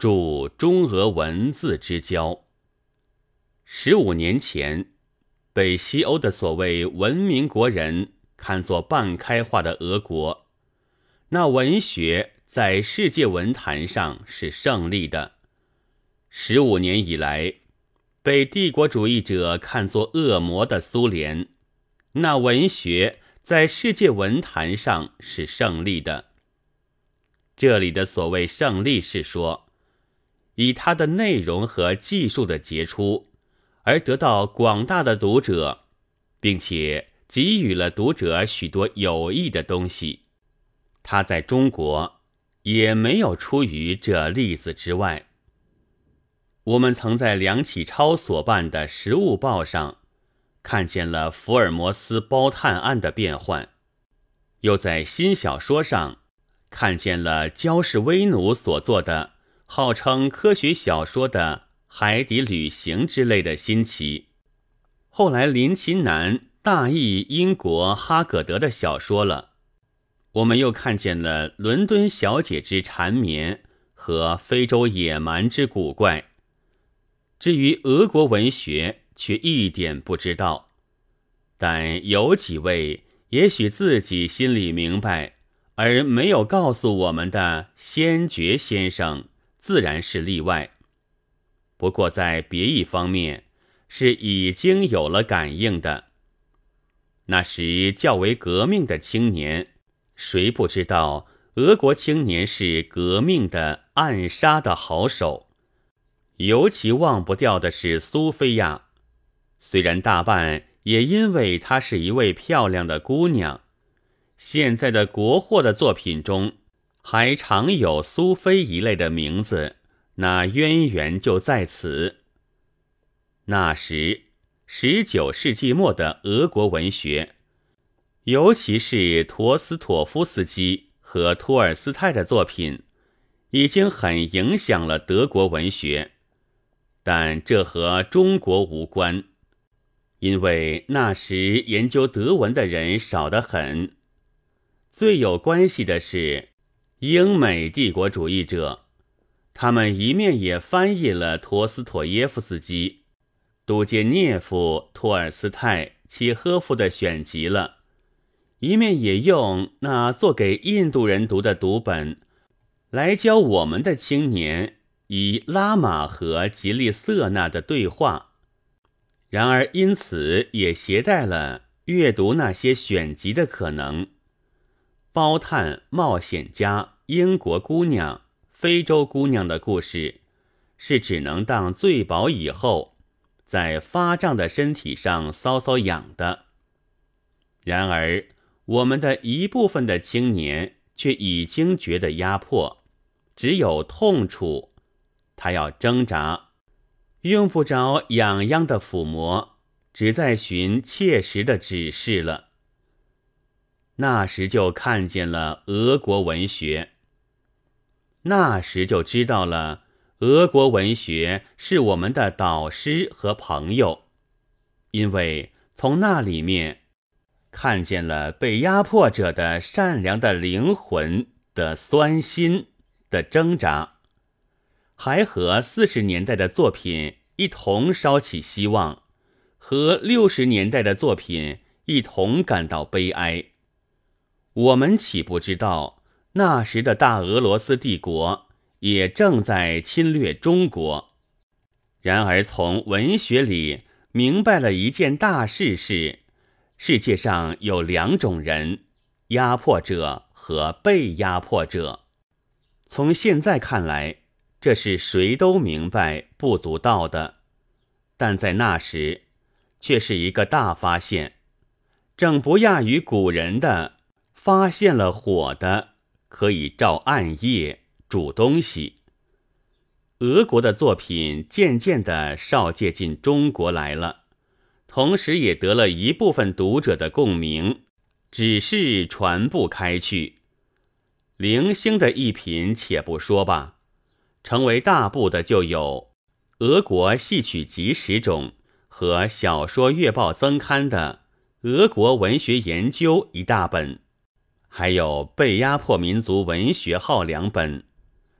著中俄文字之交。十五年前，被西欧的所谓文明国人看作半开化的俄国，那文学在世界文坛上是胜利的。十五年以来，被帝国主义者看作恶魔的苏联，那文学在世界文坛上是胜利的。这里的所谓胜利，是说以它的内容和技术的杰出。而得到广大的读者，并且给予了读者许多有益的东西。他在中国也没有出于这例子之外。我们曾在梁启超所办的《食物报》上看见了福尔摩斯包探案的变幻，又在新小说上看见了焦氏威奴所做的号称科学小说的。海底旅行之类的新奇，后来林琴南大译英国哈葛德的小说了。我们又看见了伦敦小姐之缠绵和非洲野蛮之古怪。至于俄国文学，却一点不知道。但有几位也许自己心里明白，而没有告诉我们的先觉先生，自然是例外。不过，在别一方面是已经有了感应的。那时较为革命的青年，谁不知道俄国青年是革命的暗杀的好手？尤其忘不掉的是苏菲亚，虽然大半也因为她是一位漂亮的姑娘。现在的国货的作品中，还常有苏菲一类的名字。那渊源就在此。那时，十九世纪末的俄国文学，尤其是陀思妥夫斯基和托尔斯泰的作品，已经很影响了德国文学。但这和中国无关，因为那时研究德文的人少得很。最有关系的是英美帝国主义者。他们一面也翻译了陀思妥耶夫斯基、杜杰涅夫、托尔斯泰、契诃夫的选集了，一面也用那做给印度人读的读本来教我们的青年以拉玛和吉利瑟纳的对话。然而，因此也携带了阅读那些选集的可能。包探冒险家、英国姑娘。非洲姑娘的故事，是只能当醉饱以后，在发胀的身体上搔搔痒的。然而，我们的一部分的青年却已经觉得压迫，只有痛楚，他要挣扎，用不着痒痒的抚摸，只在寻切实的指示了。那时就看见了俄国文学。那时就知道了，俄国文学是我们的导师和朋友，因为从那里面看见了被压迫者的善良的灵魂的酸心的挣扎，还和四十年代的作品一同烧起希望，和六十年代的作品一同感到悲哀。我们岂不知道？那时的大俄罗斯帝国也正在侵略中国，然而从文学里明白了一件大事：是世界上有两种人，压迫者和被压迫者。从现在看来，这是谁都明白不独到的，但在那时却是一个大发现，正不亚于古人的发现了火的。可以照暗夜煮东西。俄国的作品渐渐的少借进中国来了，同时也得了一部分读者的共鸣，只是传不开去。零星的一品且不说吧，成为大部的就有《俄国戏曲集十种》和《小说月报增刊》的《俄国文学研究》一大本。还有被压迫民族文学号两本，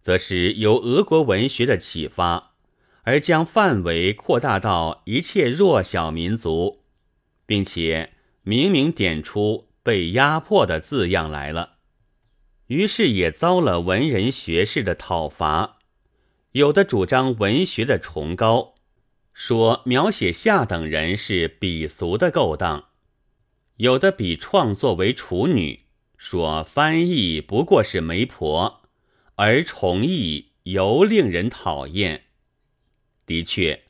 则是由俄国文学的启发，而将范围扩大到一切弱小民族，并且明明点出被压迫的字样来了。于是也遭了文人学士的讨伐，有的主张文学的崇高，说描写下等人是鄙俗的勾当；有的比创作为处女，说翻译不过是媒婆。而重译尤令人讨厌。的确，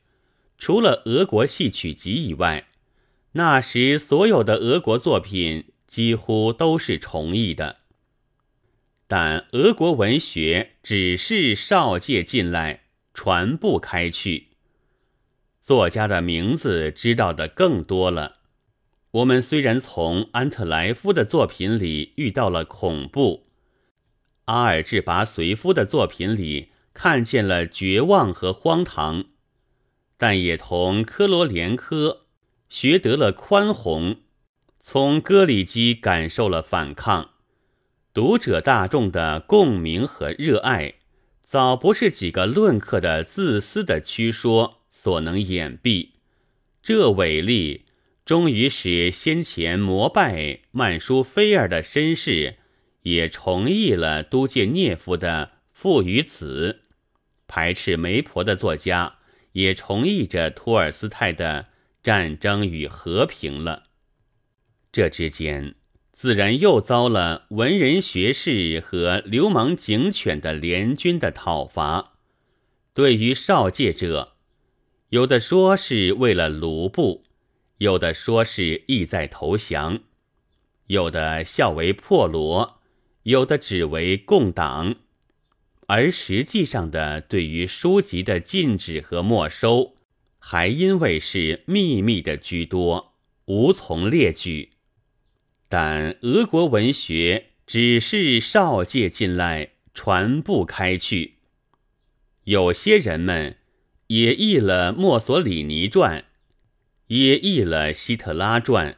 除了俄国戏曲集以外，那时所有的俄国作品几乎都是重译的。但俄国文学只是少界进来，传不开去。作家的名字知道的更多了。我们虽然从安特莱夫的作品里遇到了恐怖。阿尔智拔随夫的作品里看见了绝望和荒唐，但也同科罗连科学得了宽宏，从戈里基感受了反抗。读者大众的共鸣和热爱，早不是几个论客的自私的曲说所能掩蔽。这伟力终于使先前膜拜曼殊菲尔的绅士。也重译了都介涅夫的《父与子》，排斥媒婆的作家也重译着托尔斯泰的《战争与和平》了。这之间自然又遭了文人学士和流氓警犬的联军的讨伐。对于少界者，有的说是为了卢布，有的说是意在投降，有的笑为破罗。有的只为共党，而实际上的对于书籍的禁止和没收，还因为是秘密的居多，无从列举。但俄国文学只是少界进来，传不开去。有些人们也译了墨索里尼传，也译了希特拉传，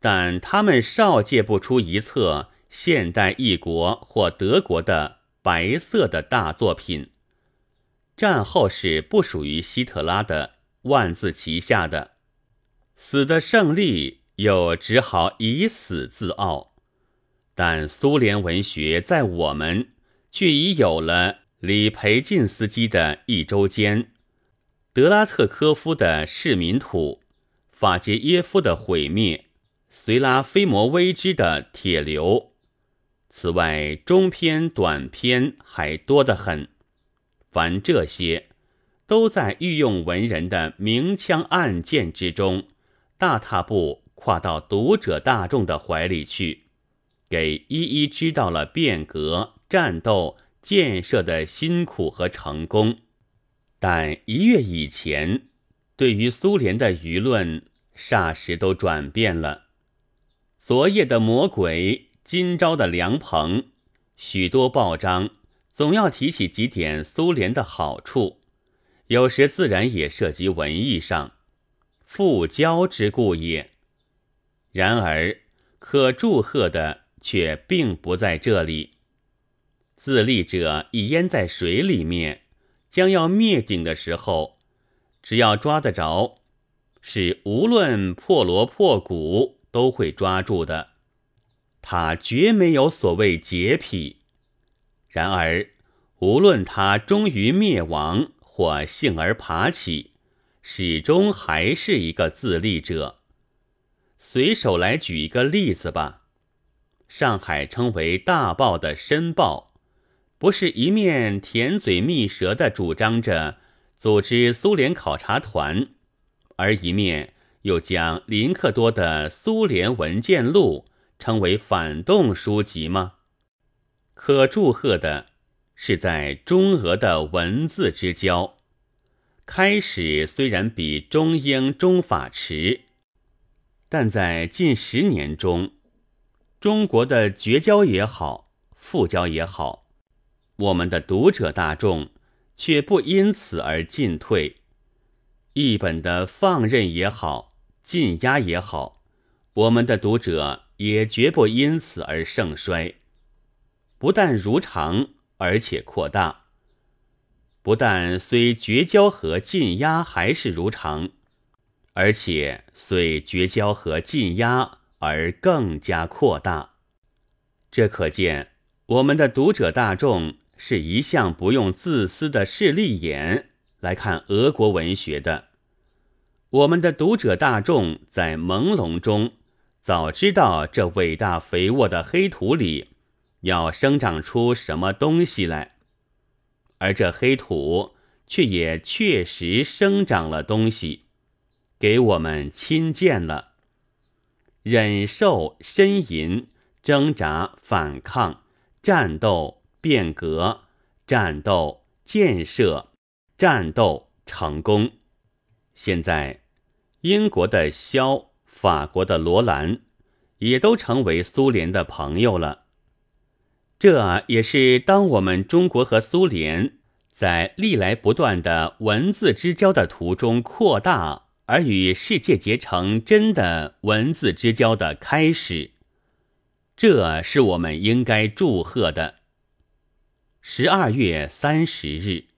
但他们少借不出一册。现代异国或德国的白色的大作品，战后是不属于希特拉的万字旗下的，死的胜利又只好以死自傲。但苏联文学在我们却已有了李培进斯基的一周间，德拉特科夫的市民土，法杰耶夫的毁灭，随拉菲摩维之的铁流。此外，中篇、短篇还多得很。凡这些，都在御用文人的明枪暗箭之中，大踏步跨到读者大众的怀里去，给一一知道了变革、战斗、建设的辛苦和成功。但一月以前，对于苏联的舆论，霎时都转变了。昨夜的魔鬼。今朝的凉棚，许多报章总要提起几点苏联的好处，有时自然也涉及文艺上，复交之故也。然而，可祝贺的却并不在这里。自立者已淹在水里面，将要灭顶的时候，只要抓得着，是无论破锣破鼓都会抓住的。他绝没有所谓洁癖，然而无论他终于灭亡或幸而爬起，始终还是一个自立者。随手来举一个例子吧：上海称为大报的《申报》，不是一面甜嘴蜜舌的主张着组织苏联考察团，而一面又将林克多的《苏联文件录》。称为反动书籍吗？可祝贺的是，在中俄的文字之交，开始虽然比中英中法迟，但在近十年中，中国的绝交也好，复交也好，我们的读者大众却不因此而进退；译本的放任也好，禁压也好，我们的读者。也绝不因此而盛衰，不但如常，而且扩大。不但虽绝交和禁压还是如常，而且虽绝交和禁压而更加扩大。这可见我们的读者大众是一向不用自私的势利眼来看俄国文学的。我们的读者大众在朦胧中早知道这伟大肥沃的黑土里要生长出什么东西来，而这黑土却也确实生长了东西，给我们亲见了。忍受、呻吟、挣扎、反抗、战斗、变革、战斗、建设、战斗、成功，现在。英国的肖，法国的罗兰，也都成为苏联的朋友了。这也是当我们中国和苏联在历来不断的文字之交的途中扩大，而与世界结成真的文字之交的开始。这是我们应该祝贺的。十二月三十日。